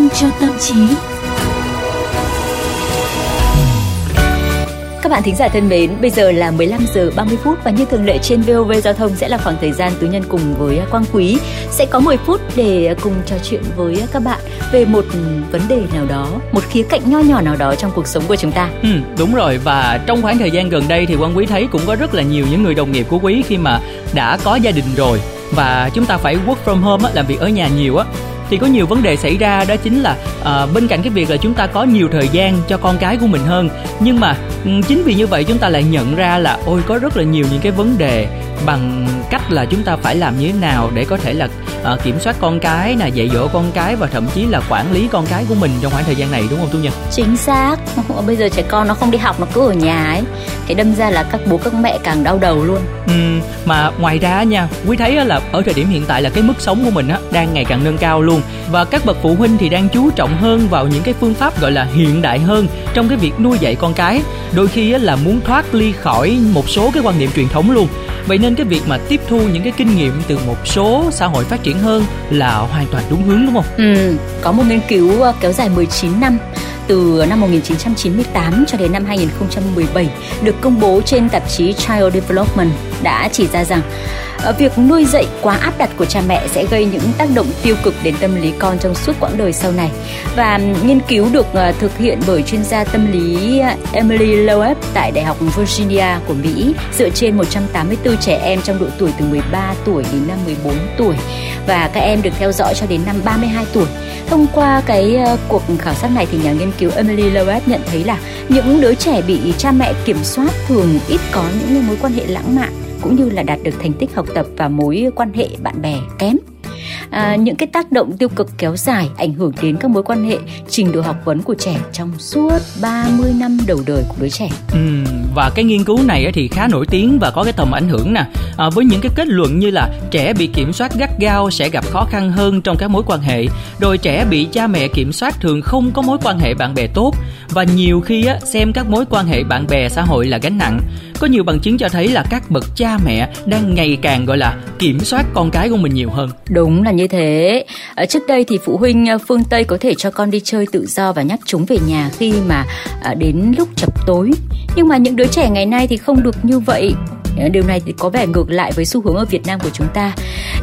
dành cho tâm trí. Các bạn thính giả thân mến, bây giờ là 15 giờ 30 phút và như thường lệ trên VOV Giao thông sẽ là khoảng thời gian Tú Nhân cùng với Quang Quý sẽ có 10 phút để cùng trò chuyện với các bạn về một vấn đề nào đó, một khía cạnh nho nhỏ nào đó trong cuộc sống của chúng ta. Ừ, đúng rồi và trong khoảng thời gian gần đây thì Quang Quý thấy cũng có rất là nhiều những người đồng nghiệp của Quý khi mà đã có gia đình rồi và chúng ta phải work from home á, làm việc ở nhà nhiều á thì có nhiều vấn đề xảy ra đó chính là à, bên cạnh cái việc là chúng ta có nhiều thời gian cho con cái của mình hơn. Nhưng mà ừ, chính vì như vậy chúng ta lại nhận ra là ôi có rất là nhiều những cái vấn đề bằng cách là chúng ta phải làm như thế nào để có thể là à, kiểm soát con cái là dạy dỗ con cái và thậm chí là quản lý con cái của mình trong khoảng thời gian này đúng không tu nhân? Chính xác. Bây giờ trẻ con nó không đi học nó cứ ở nhà ấy thế đâm ra là các bố các mẹ càng đau đầu luôn. Ừ, mà ngoài ra nha quý thấy là ở thời điểm hiện tại là cái mức sống của mình á đang ngày càng nâng cao luôn. Và các bậc phụ huynh thì đang chú trọng hơn vào những cái phương pháp gọi là hiện đại hơn trong cái việc nuôi dạy con cái. Đôi khi là muốn thoát ly khỏi một số cái quan niệm truyền thống luôn. Vậy nên cái việc mà tiếp thu những cái kinh nghiệm từ một số xã hội phát triển hơn là hoàn toàn đúng hướng đúng không? Ừ, có một nghiên cứu ờ, kéo dài 19 năm từ năm 1998 cho đến năm 2017 được công bố trên tạp chí Child Development, đã chỉ ra rằng Ờ, việc nuôi dạy quá áp đặt của cha mẹ sẽ gây những tác động tiêu cực đến tâm lý con trong suốt quãng đời sau này. Và nghiên cứu được ờ, thực hiện bởi chuyên gia tâm lý ờ, Emily Loeb tại Đại học Virginia của Mỹ, dựa trên 184 trẻ em trong độ tuổi từ 13 tuổi đến năm 14 tuổi. Và các em được theo dõi cho đến năm 32 tuổi. Thông qua cái cuộc khảo sát này thì nhà nghiên cứu Emily Loeb nhận thấy là những đứa trẻ bị cha mẹ kiểm soát thường ít có những mối quan hệ lãng mạn cũng như là đạt được thành tích học tập và mối quan hệ bạn bè kém. À, những cái tác động tiêu cực kéo dài ảnh hưởng đến các mối quan hệ trình độ học vấn của trẻ trong suốt 30 năm đầu đời của đứa trẻ. Ừ, và cái nghiên cứu này thì khá nổi tiếng và có cái tầm ảnh hưởng nè. À, với những cái kết luận như là trẻ bị kiểm soát gắt gao sẽ gặp khó khăn hơn trong các mối quan hệ, rồi trẻ bị cha mẹ kiểm soát thường không có mối quan hệ bạn bè tốt và nhiều khi á, xem các mối quan hệ bạn bè xã hội là gánh nặng có nhiều bằng chứng cho thấy là các bậc cha mẹ đang ngày càng, gọi là, kiểm soát con cái của mình nhiều hơn. Đúng là như thế. Ở trước đây thì phụ huynh ờ, phương tây có thể cho con đi chơi tự do và nhắc chúng về nhà khi mà ờ, đến lúc chập tối. Nhưng mà những đứa trẻ ngày nay thì không được như vậy. Ờ, điều này thì có vẻ ngược lại với xu hướng ở Việt Nam của chúng ta.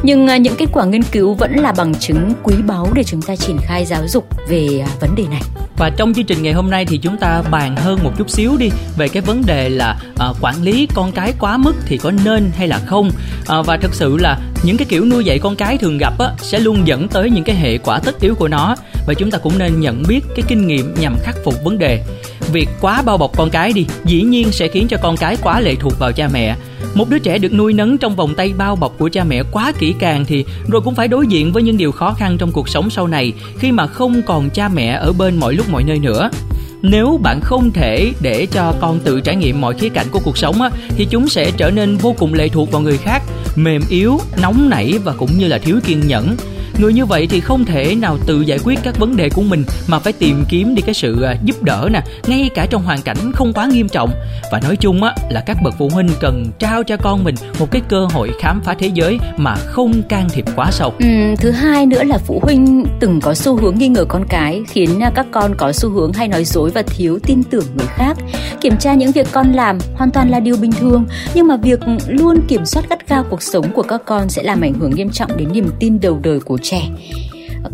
Nhưng à, những kết quả nghiên cứu vẫn là bằng chứng quý báu để chúng ta triển khai giáo dục về à, vấn đề này. Và trong chương trình ngày hôm nay thì chúng ta bàn hơn một chút xíu đi về cái vấn đề là à, quản lý con cái quá mức thì có nên hay là không? À, và thực sự là những cái kiểu nuôi dạy con cái thường gặp á, sẽ luôn dẫn tới những cái hệ quả tất yếu của nó và chúng ta cũng nên nhận biết cái kinh nghiệm nhằm khắc phục vấn đề. Việc quá bao bọc con cái đi dĩ nhiên sẽ khiến cho con cái quá lệ thuộc vào cha mẹ. Một đứa trẻ được nuôi nấng trong vòng tay bao bọc của cha mẹ quá kỹ càng thì rồi cũng phải đối diện với những điều khó khăn trong cuộc sống sau này khi mà không còn cha mẹ ở bên mọi lúc mọi nơi nữa. Nếu bạn không thể để cho con tự trải nghiệm mọi khía cạnh của cuộc sống á, thì chúng sẽ trở nên vô cùng lệ thuộc vào người khác mềm yếu nóng nảy và cũng như là thiếu kiên nhẫn người như vậy thì không thể nào tự giải quyết các vấn đề của mình mà phải tìm kiếm đi cái sự à, giúp đỡ nè ngay cả trong hoàn cảnh không quá nghiêm trọng. Và nói chung á là các bậc phụ huynh cần trao cho con mình một cái cơ hội khám phá thế giới mà không can thiệp quá sâu. Ừ, thứ hai nữa là phụ huynh từng có xu hướng nghi ngờ con cái khiến à, các con có xu hướng hay nói dối và thiếu tin tưởng người khác. Kiểm tra những việc con làm hoàn toàn là điều bình thường nhưng mà việc luôn kiểm soát gắt gao cuộc sống của các con sẽ làm ảnh hưởng nghiêm trọng đến niềm tin đầu đời của trẻ.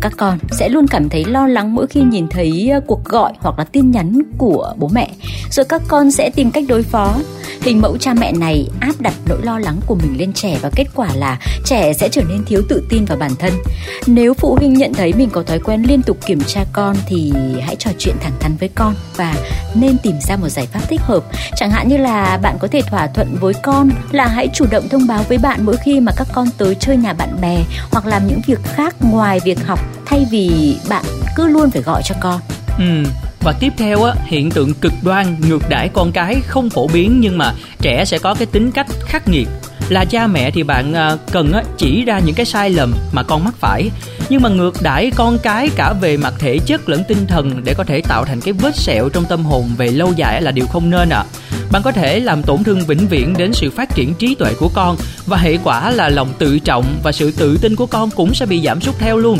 Các con sẽ luôn cảm thấy lo lắng mỗi khi nhìn thấy ờ, cuộc gọi hoặc là tin nhắn của bố mẹ. Rồi các con sẽ tìm cách đối phó hình mẫu cha mẹ này áp đặt nỗi lo lắng của mình lên trẻ và kết quả là trẻ sẽ trở nên thiếu tự tin vào bản thân. Nếu phụ huynh nhận thấy mình có thói quen liên tục kiểm tra con thì hãy trò chuyện thẳng thắn với con và nên tìm ra một giải pháp thích hợp. Chẳng hạn như là bạn có thể thỏa thuận với con là hãy chủ động thông báo với bạn mỗi khi mà các con tới chơi nhà bạn bè hoặc làm những việc khác ngoài việc học thay vì bạn cứ luôn phải gọi cho con. Ừ và tiếp theo á, hiện tượng cực đoan, ngược đãi con cái không phổ biến nhưng mà trẻ sẽ có cái tính cách khắc nghiệt. Là cha mẹ thì bạn à, cần chỉ ra những cái sai lầm mà con mắc phải. Nhưng mà ngược đãi con cái cả về mặt thể chất lẫn tinh thần để có thể tạo thành cái vết sẹo trong tâm hồn về lâu dài là điều không nên ạ. À. bạn có thể làm tổn thương vĩnh viễn đến sự phát triển trí tuệ của con và hệ quả là lòng tự trọng và sự tự tin của con cũng sẽ bị giảm sút theo luôn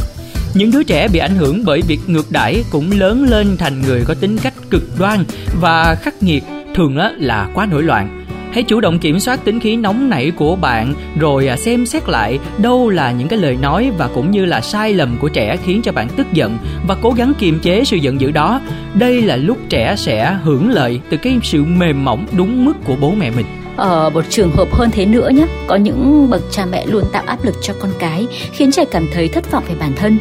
những đứa trẻ bị ảnh hưởng bởi việc ngược đãi cũng lớn lên thành người có tính cách cực đoan và khắc nghiệt, thường là quá nổi loạn. Hãy chủ động kiểm soát tính khí nóng nảy của bạn, rồi à, xem xét lại đâu là những cái lời nói và cũng như là sai lầm của trẻ khiến cho bạn tức giận và cố gắng kiềm chế sự giận dữ đó. Đây là lúc trẻ sẽ hưởng lợi từ cái sự mềm mỏng đúng mức của bố mẹ mình ở một trường hợp hơn thế nữa nhé có những bậc cha mẹ luôn tạo áp lực cho con cái, khiến trẻ cảm thấy thất vọng về bản thân.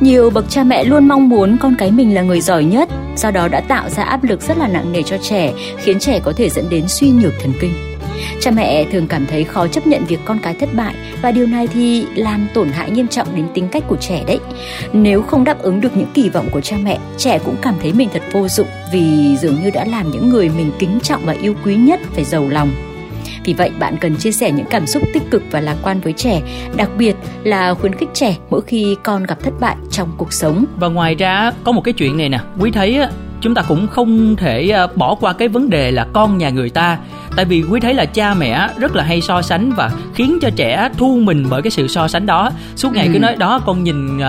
Nhiều bậc cha mẹ luôn mong muốn con cái mình là người giỏi nhất, do đó đã tạo ra áp lực rất là nặng nề cho trẻ, khiến trẻ có thể dẫn đến suy nhược thần kinh. Cha mẹ thường cảm thấy khó chấp nhận việc con cái thất bại, và điều này thì làm tổn hại nghiêm trọng đến tính cách của trẻ đấy. Nếu không đáp ứng được những kỳ vọng của cha mẹ, trẻ cũng cảm thấy mình thật vô dụng vì dường như đã làm những người mình kính trọng và yêu quý nhất phải giàu lòng vì vậy bạn cần chia sẻ những cảm xúc tích cực và lạc quan với trẻ, đặc biệt là khuyến khích trẻ mỗi khi con gặp thất bại trong cuộc sống. Và ngoài ra có một cái chuyện này nè, quý thấy chúng ta cũng không thể ờ, bỏ qua cái vấn đề là con nhà người ta tại vì quý thấy là cha mẹ rất là hay so sánh và khiến cho trẻ thu mình bởi cái sự so sánh đó. Suốt ngày ừ. cứ nói đó con nhìn uh,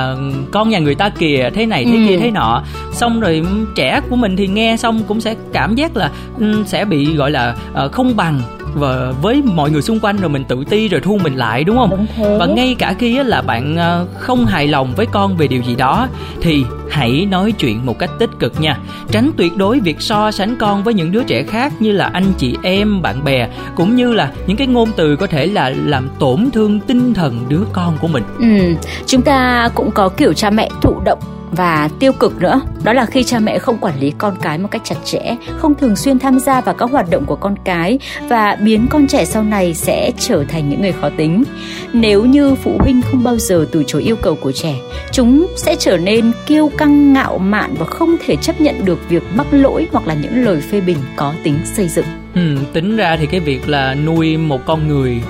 con nhà người ta kìa thế này thế ừ. kia thế nọ. Xong rồi trẻ của mình thì nghe xong cũng sẽ cảm giác là um, sẽ bị gọi là uh, không bằng và với mọi người xung quanh rồi mình tự ti rồi thu mình lại đúng không? Đúng và ngay cả khi là bạn ờ, không hài lòng với con về điều gì đó thì hãy nói chuyện một cách tích cực nha. Tránh tuyệt đối việc so sánh con với những đứa trẻ khác như là anh chị em bạn bè, cũng như là những cái ngôn từ có thể là làm tổn thương tinh thần đứa con của mình. Ừ chúng ta cũng có kiểu cha mẹ thụ động và tiêu cực nữa đó là khi cha mẹ không quản lý con cái một cách chặt chẽ không thường xuyên tham gia vào các hoạt động của con cái và biến con trẻ sau này sẽ trở thành những người khó tính. Nếu như phụ huynh không bao giờ từ chối yêu cầu của trẻ chúng sẽ trở nên kiêu căng ngạo mạn và không thể chấp nhận được việc mắc lỗi hoặc là những lời phê bình có tính xây dựng. Ừ, tính ra thì cái việc là nuôi một con người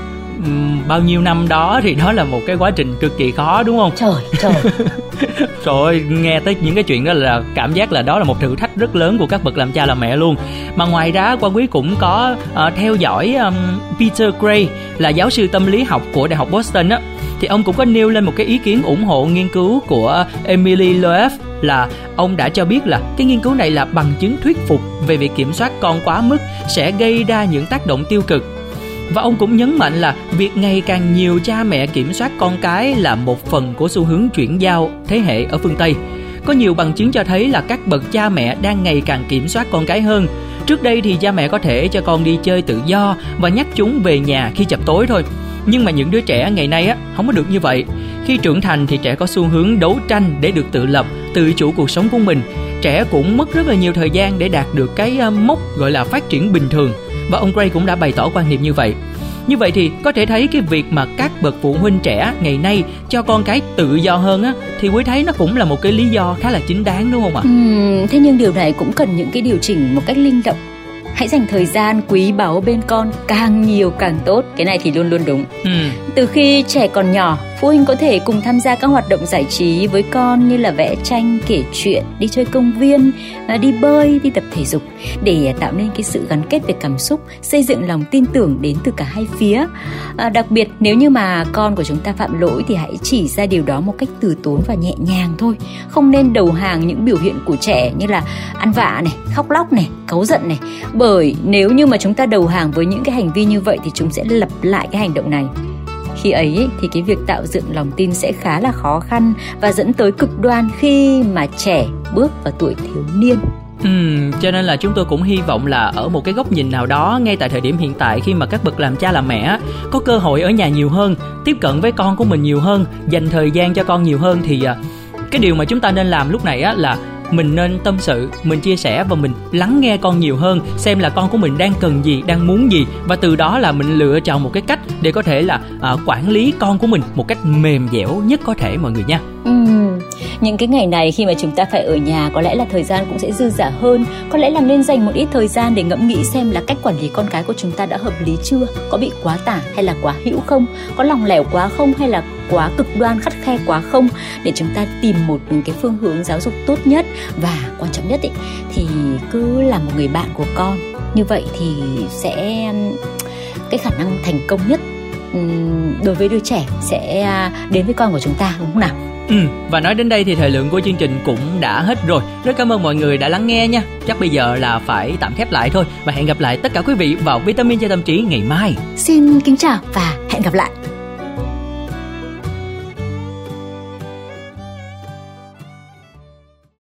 bao nhiêu năm đó thì đó là một cái quá trình cực kỳ khó đúng không? Trời trời. Rồi nghe tới những cái chuyện đó là cảm giác là đó là một thử thách rất lớn của các bậc làm cha làm mẹ luôn. Mà ngoài ra quan quý cũng có uh, theo dõi um, Peter Gray là giáo sư tâm lý học của đại học Boston á. Thì ông cũng có nêu lên một cái ý kiến ủng hộ nghiên cứu của Emily Loeb là ông đã cho biết là cái nghiên cứu này là bằng chứng thuyết phục về việc kiểm soát con quá mức sẽ gây ra những tác động tiêu cực và ông cũng nhấn mạnh là việc ngày càng nhiều cha mẹ kiểm soát con cái là một phần của xu hướng chuyển giao thế hệ ở phương Tây. Có nhiều bằng chứng cho thấy là các bậc cha mẹ đang ngày càng kiểm soát con cái hơn. Trước đây thì cha mẹ có thể cho con đi chơi tự do và nhắc chúng về nhà khi chập tối thôi. Nhưng mà những đứa trẻ ngày nay á không có được như vậy. Khi trưởng thành thì trẻ có xu hướng đấu tranh để được tự lập, tự chủ cuộc sống của mình. Trẻ cũng mất rất là nhiều thời gian để đạt được cái mốc gọi là phát triển bình thường và ông Gray cũng đã bày tỏ quan niệm như vậy. Như vậy thì có thể thấy cái việc mà các bậc phụ huynh trẻ ngày nay cho con cái tự do hơn á thì quý thấy nó cũng là một cái lý do khá là chính đáng đúng không ạ? Ừ, thế nhưng điều này cũng cần những cái điều chỉnh một cách linh động hãy dành thời gian quý báu bên con càng nhiều càng tốt cái này thì luôn luôn đúng ừ. từ khi trẻ còn nhỏ phụ huynh có thể cùng tham gia các hoạt động giải trí với con như là vẽ tranh kể chuyện đi chơi công viên à, đi bơi đi tập thể dục để tạo nên cái sự gắn kết về cảm xúc xây dựng lòng tin tưởng đến từ cả hai phía. À, đặc biệt nếu như mà con của chúng ta phạm lỗi thì hãy chỉ ra điều đó một cách từ tốn và nhẹ nhàng thôi. Không nên đầu hàng những biểu hiện của trẻ như là ăn vạ này khóc lóc này cáu giận này. Bởi nếu như mà chúng ta đầu hàng với những cái hành vi như vậy thì chúng sẽ lặp lại cái hành động này khi ấy thì cái việc tạo dựng lòng tin sẽ khá là khó khăn và dẫn tới cực đoan khi mà trẻ bước vào tuổi thiếu niên. Ừ, cho nên là chúng tôi cũng hy vọng là ở một cái góc nhìn nào đó ngay tại thời điểm hiện tại khi mà các bậc làm cha làm mẹ có cơ hội ở nhà nhiều hơn, tiếp cận với con của mình nhiều hơn, dành thời gian cho con nhiều hơn thì à, cái điều mà chúng ta nên làm lúc này á là mình nên tâm sự mình chia sẻ và mình lắng nghe con nhiều hơn xem là con của mình đang cần gì đang muốn gì và từ đó là mình lựa chọn một cái cách để có thể là uh, quản lý con của mình một cách mềm dẻo nhất có thể mọi người nha. Ừ. những cái ngày này khi mà chúng ta phải ở nhà có lẽ là thời gian cũng sẽ dư dả hơn. Có lẽ là nên dành một ít thời gian để ngẫm nghĩ xem là cách quản lý con cái của chúng ta đã hợp lý chưa có bị quá tả hay là quá hữu không có lòng lẻo quá không hay là quá cực đoan khắt khe quá không. Để chúng ta tìm một cái phương hướng giáo dục tốt nhất và quan trọng nhất ý, thì cứ là một người bạn của con. Như vậy thì sẽ cái khả năng thành công nhất đối với đứa trẻ sẽ à, đến với con của chúng ta đúng không nào Ừ, và nói đến đây thì thời lượng của chương trình cũng đã hết rồi. Rất cảm ơn mọi người đã lắng nghe nha. Chắc bây giờ là phải tạm khép lại thôi và hẹn gặp lại tất cả quý vị vào Vitamin cho tâm trí ngày mai. Xin kính chào và hẹn gặp lại.